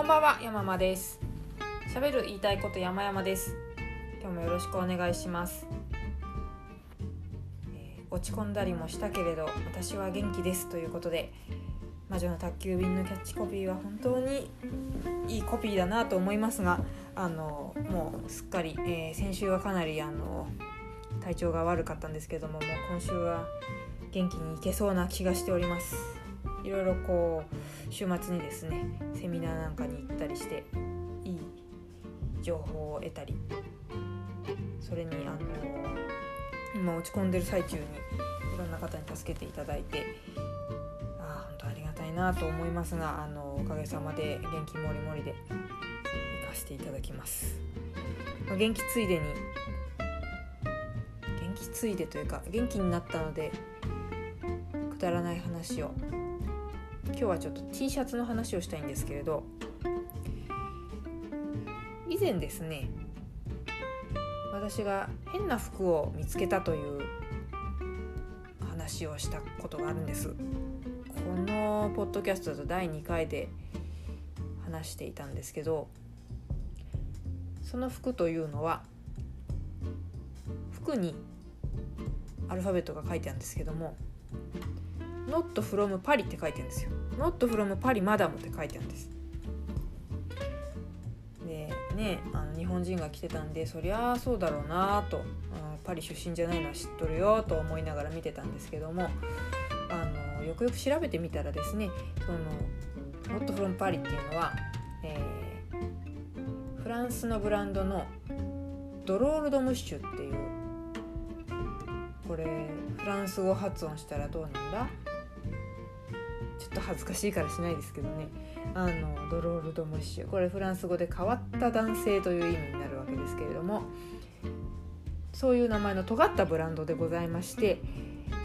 こんばんは山間です。喋る言いたいこと山々です。今日もよろしくお願いします、えー落ち込んだりもしたけれど私は元気です。ということで魔女の宅急便のキャッチコピーは本当にいいコピーだなと思いますがあのもうすっかり、えー先週はかなりあの体調が悪かったんですけどももう今週は元気にいけそうな気がしております。いろいろこう週末にですねセミナーなんかに行ったりしていい情報を得たりそれにあの今落ち込んでる最中にいろんな方に助けていただいてああ本当ありがたいなと思いますがあのおかげさまで元気もりもりで行かせていただきます、まあ元気ついでに元気ついでというか元気になったのでくだらない話を今日はちょっと T シャツの話をしたいんですけれど以前ですね私が変な服を見つけたという話をしたことがあるんです。このポッドキャストだと第2回で話していたんですけどその服というのは服にアルファベットが書いてあるんですけども「Not from パリ」って書いてあるんですよ「Not from パリマダム」って書いてあるんです。でねあの日本人が来てたんでそりゃあそうだろうなと、うんパリ出身じゃないのは知っとるよと思いながら見てたんですけどもあのよくよく調べてみたらですねその「Not from パリ」っていうのは、えーフランスのブランドのドロールドムッシュっていうこれフランス語発音したらどうなんだ？ちょっと恥ずかしいからしないですけどね。あのドロールドムッシュ。これフランス語で変わった男性という意味になるわけですけれども。そういう名前の尖ったブランドでございまして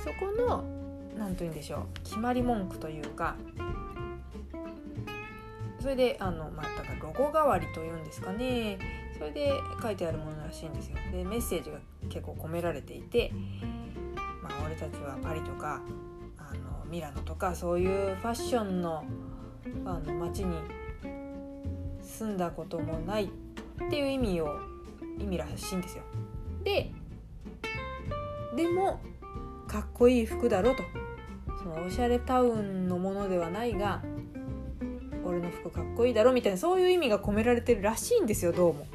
そこの何と言うんでしょう。決まり文句というか。それであのまあロゴ代わりというんですかね。それで書いてあるものらしいんですよ。でメッセージが結構込められていて。まあ俺たちはパリとかミラノとかそういうファッションのあの街に住んだこともないっていう意味を意味らしいんですよ。ででもかっこいい服だろと。そのおしゃれタウンのものではないが俺の服かっこいいだろみたいなそういう意味が込められてるらしいんですよどうも。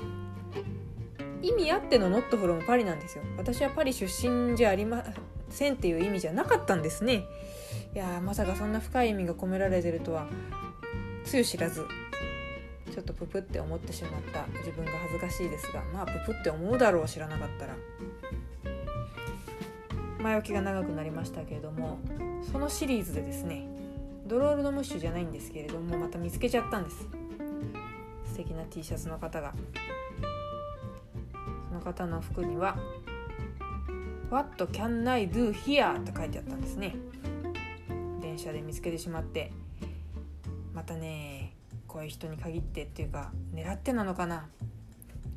意味あってのノットフロムパリなんですよ。私はパリ出身じゃありませんっていう意味じゃなかったんですね。いやまさかそんな深い意味が込められてるとはつゆ知らずちょっとププって思ってしまった自分が恥ずかしいですがまあププって思うだろう知らなかったら前置きが長くなりましたけれどもそのシリーズでですねドロールドムッシュじゃないんですけれどもまた見つけちゃったんです。素敵な T シャツの方が。その方の服には「What can I do here?」と書いてあったんですね。車で見つけてしまってまたねこういう人に限ってっていうか狙ってなのかな。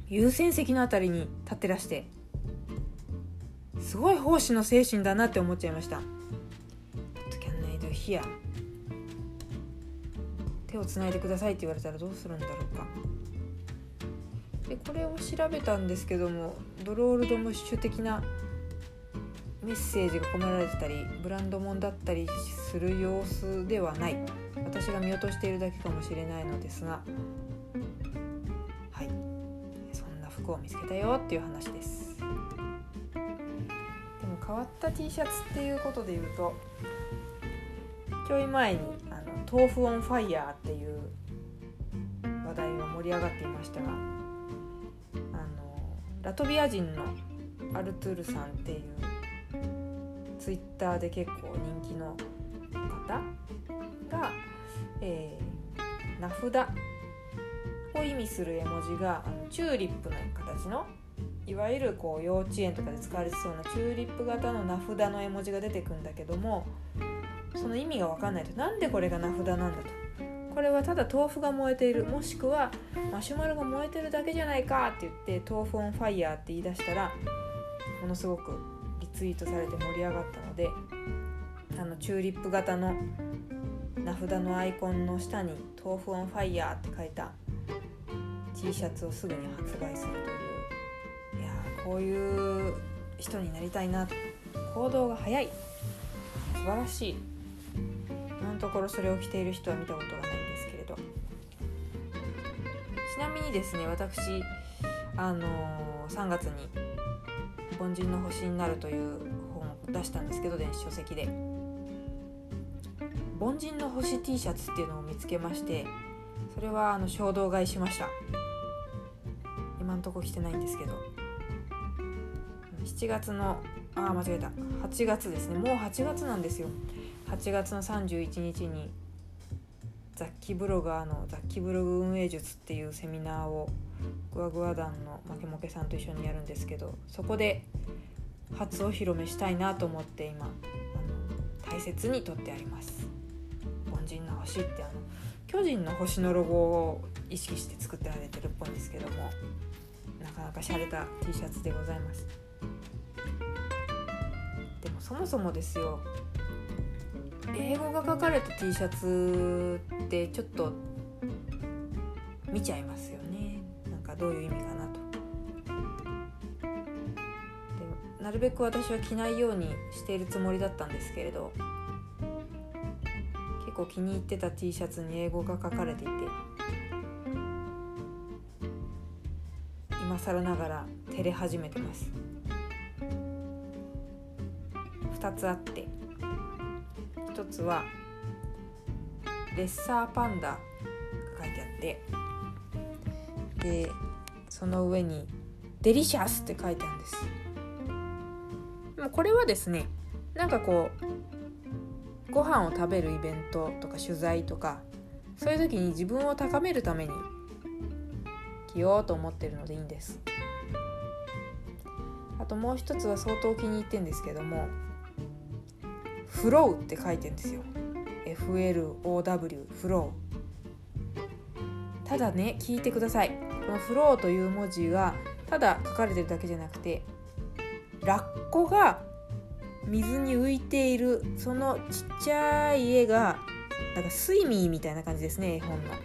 優先席のあたりに立ってらしてすごい奉仕の精神だなって思っちゃいました。手をつないでくださいって言われたらどうするんだろうか。でこれを調べたんですけどもドロールドムッシュ的なメッセージが込められてたりブランドもんだったりする様子ではない。私が見落としているだけかもしれないのですが。はい。そんな服を見つけたよっていう話です。でも変わった T シャツっていうことで言うとちょい前にあの「豆腐オンファイヤー」っていう話題が盛り上がっていましたがあのラトビア人のアルトゥールさんっていうツイッターで結構人気の方が、えー名札を意味する絵文字があのチューリップの形のいわゆるこう幼稚園とかで使われてそうなチューリップ型の名札の絵文字が出てくんだけどもその意味が分かんないとなんでこれが名札なんだと。これはただ豆腐が燃えている。もしくはマシュマロが燃えてるだけじゃないかって言って豆腐オンファイヤーって言い出したらものすごくリツイートされて盛り上がったのであのチューリップ型の名札のアイコンの下に「豆腐オンファイヤー」って書いた T シャツをすぐに発売するという。いやこういう人になりたいな。行動が早い。素晴らしい。今のところそれを着ている人は見たことがないんですけれど。ちなみにですね私あのー、3月に「凡人の星になる」という本を出したんですけど電子書籍で。凡人の星 T シャツっていうのを見つけましてそれはあの衝動買いしました。今んとこ着てないんですけど。7月のあ間違えた。8月ですね。もう8月なんですよ。8月の31日に雑記ブロガーの雑記ブログ運営術っていうセミナーをグワグワ団のマケモケさんと一緒にやるんですけどそこで初お披露目したいなと思って今大切に取ってあります。凡人の星ってあの巨人の星のロゴを意識して作ってられてるっぽいんですけどもなかなか洒落た T シャツでございます。でもそもそもですよ英語が書かれた T シャツってちょっと見ちゃいますよね。なんかどういう意味かなと。でなるべく私は着ないようにしているつもりだったんですけれど結構気に入ってた T シャツに英語が書かれていて今更ながら照れ始めてます。2つあって1つはレッサーパンダが書いてあってでその上にデリシャスって書いてあるんです。もうこれはですねなんかこうご飯を食べるイベントとか取材とかそういう時に自分を高めるために着ようと思ってるのでいいんです。あともう一つは相当気に入ってんですけどもフローって書いてんですよ。FLOW フロー。ただね聞いてください。このフローという文字がただ書かれてるだけじゃなくてラッコが水に浮いているそのちっちゃい絵がなんかスイミーみたいな感じですね絵本のちっ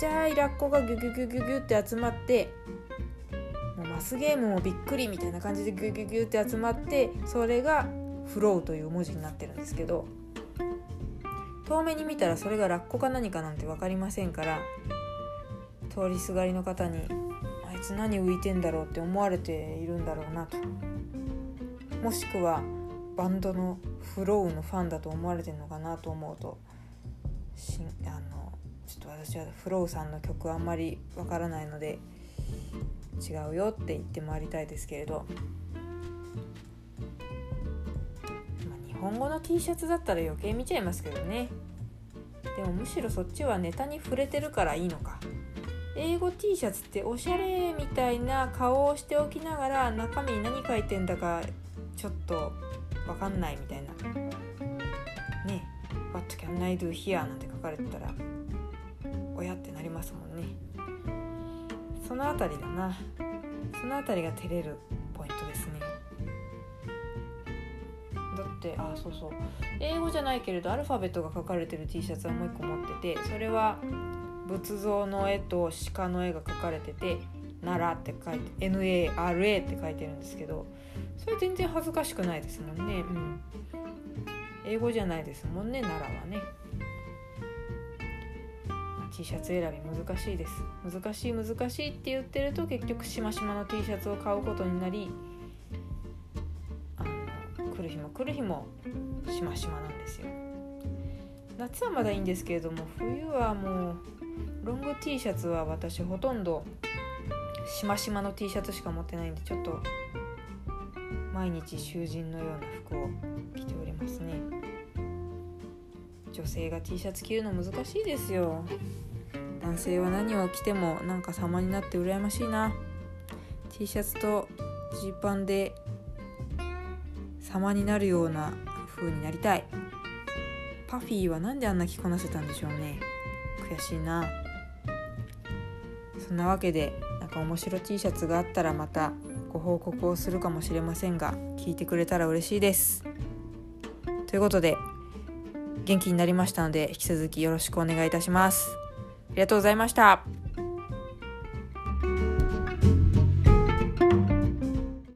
ちゃいラッコがギュギュギュギュギュって集まってもうマスゲームもびっくりみたいな感じでギュギュギュって集まってそれがフローという文字になってるんですけど遠目に見たらそれがラッコか何かなんて分かりませんから通りすがりの方にあいつ何浮いてんだろうって思われているんだろうなと。もしくはバンドのフローのファンだと思われてるのかなと思うとしあのちょっと私はフローさんの曲あんまりわからないので違うよって言って回りたいですけれど、まあ、日本語の T シャツだったら余計見ちゃいますけどね。でもむしろそっちはネタに触れてるからいいのか。英語 T シャツっておしゃれみたいな顔をしておきながら中身何書いてんだかちょっと分かんないみたいな。ね。What can I do here? なんて書かれてたら親ってなりますもんね。その辺りだな。その辺りが照れるポイントですね。だってあそうそう。英語じゃないけれどアルファベットが書かれてる T シャツはもう一個持っててそれは仏像の絵と鹿の絵が描かれてて「奈良」って書いて「NARA」って書いてるんですけどそれ全然恥ずかしくないですもんね。うん。英語じゃないですもんね奈良はね。ま T シャツ選び難しいです。難しい難しいって言ってると結局しましまの T シャツを買うことになりあの来る日も来る日もしましまなんですよ。夏はまだいいんですけれども冬はもうロング T シャツは私ほとんどしましまの T シャツしか持ってないんでちょっと毎日囚人のような服を着ておりますね。女性が T シャツ着るの難しいですよ。男性は何を着てもなんか様になって羨ましいな。T シャツとジーパンで様になるような風になりたい。パフィーは何であんな着こなせたんでしょうね。悔しいな。そんなわけでなんか面白 T シャツがあったらまたご報告をするかもしれませんが聞いてくれたら嬉しいです。ということで元気になりましたので引き続きよろしくお願いいたします。ありがとうございました。